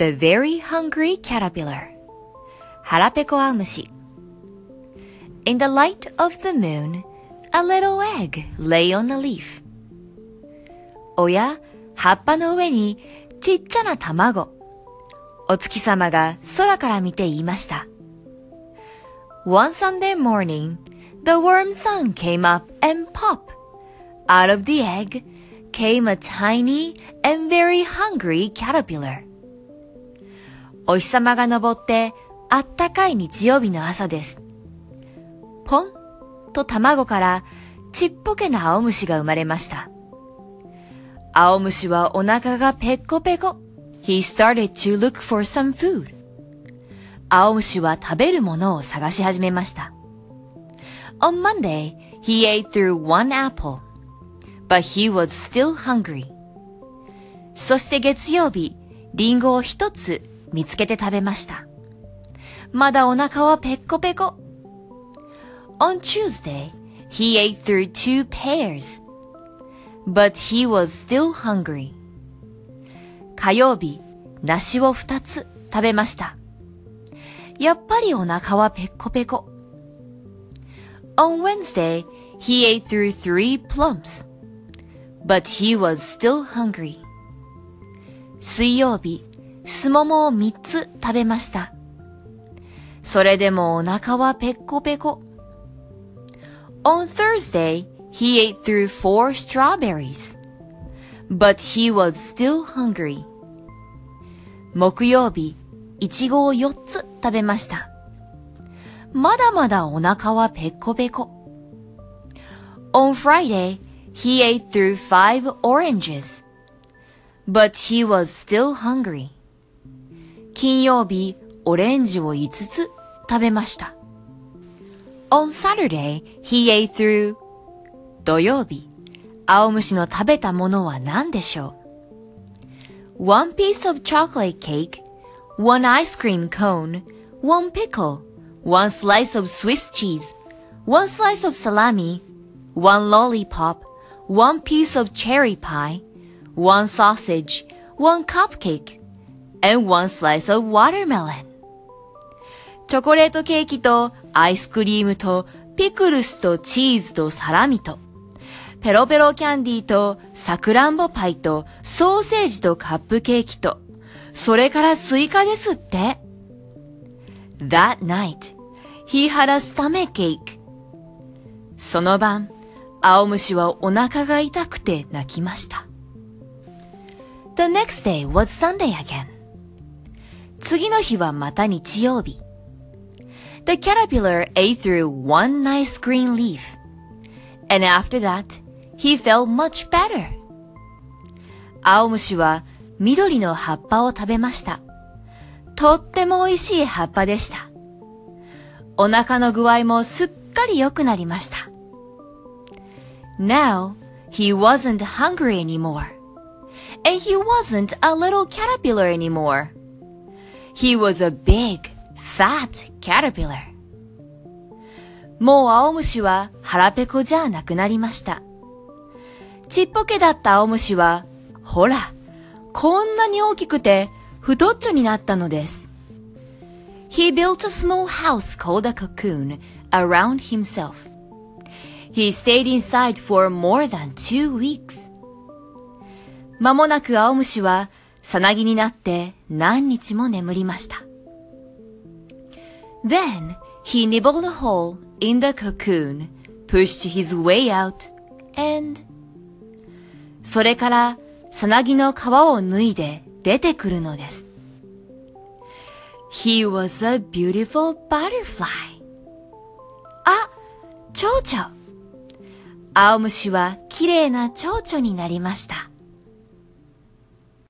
The Very Hungry Caterpillar 腹ペコアムシ In the light of the moon, a little egg lay on a leaf. おや、葉っぱの上にちっちゃな卵。お月様が空から見て言いました。One Sunday morning, the warm sun came up and pop. Out of the egg came a tiny and very hungry caterpillar. お日様が昇ってあったかい日曜日の朝です。ポンと卵からちっぽけな青虫が生まれました。青虫はお腹がペッコペコ。He started to look for some food. 青虫は食べるものを探し始めました。On Monday, he ate through one apple. But he was still hungry. そして月曜日、リンゴを一つ見つけて食べました。まだお腹はペッコペコ。On Tuesday, he ate through two pears. But he was still hungry. 火曜日、梨を二つ食べました。やっぱりお腹はペッコペコ。On Wednesday, he ate through three plums. But he was still hungry. 水曜日、すももを三つ食べました。それでもお腹はペッコペコ。On Thursday, he ate through four strawberries. But he was still hungry. 木曜日、いちごを四つ食べました。まだまだお腹はペコペコ。On Friday, he ate through five oranges. But he was still hungry. 金曜日、オレンジを5つ食べました。On Saturday, he ate through 土曜日、青虫の食べたものは何でしょう ?one piece of chocolate cake, one ice cream cone, one pickle, one slice of Swiss cheese, one slice of salami, one lollipop, one piece of cherry pie, one sausage, one cupcake, and one slice of watermelon. チョコレートケーキとアイスクリームとピクルスとチーズとサラミとペロペロキャンディーとサクランボパイとソーセージとカップケーキとそれからスイカですって。That night, he had a stomachache. その晩、青虫はお腹が痛くて泣きました。The next day was Sunday again. 次の日はまた日曜日。The caterpillar ate through one nice green leaf. And after that, he felt much better. 青虫は緑の葉っぱを食べました。とっても美味しい葉っぱでした。お腹の具合もすっかり良くなりました。Now, he wasn't hungry anymore. And he wasn't a little caterpillar anymore. He was a big, fat caterpillar. もう青虫は腹ペコじゃなくなりました。ちっぽけだった青虫は、ほら、こんなに大きくて太っちょになったのです。He built a small house called a cocoon around himself. He stayed inside for more than two weeks. 間もなく青虫はさなぎになって何日も眠りました。Then he nibbled a hole in the cocoon, pushed his way out, and それからさなぎの皮を脱いで出てくるのです。He was a beautiful butterfly. あ、蝶々。青虫は綺麗な蝶々になりました。